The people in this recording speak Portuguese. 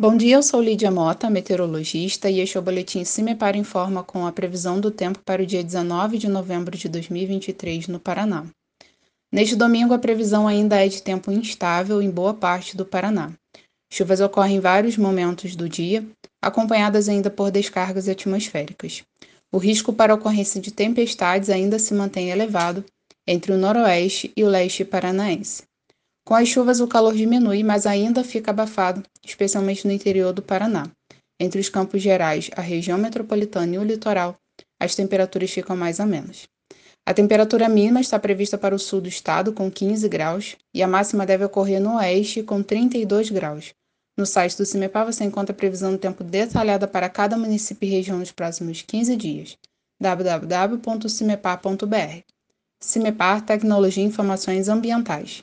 Bom dia, eu sou Lídia Mota, meteorologista, e este é o Boletim CIMEPAR Informa com a previsão do tempo para o dia 19 de novembro de 2023 no Paraná. Neste domingo, a previsão ainda é de tempo instável em boa parte do Paraná. Chuvas ocorrem em vários momentos do dia, acompanhadas ainda por descargas atmosféricas. O risco para ocorrência de tempestades ainda se mantém elevado entre o noroeste e o leste paranaense. Com as chuvas, o calor diminui, mas ainda fica abafado, especialmente no interior do Paraná. Entre os Campos Gerais, a região metropolitana e o litoral, as temperaturas ficam mais amenas. A temperatura mínima está prevista para o sul do estado, com 15 graus, e a máxima deve ocorrer no oeste, com 32 graus. No site do CIMEPAR você encontra a previsão do tempo detalhada para cada município e região nos próximos 15 dias. www.cimepar.br CIMEPAR Tecnologia e Informações Ambientais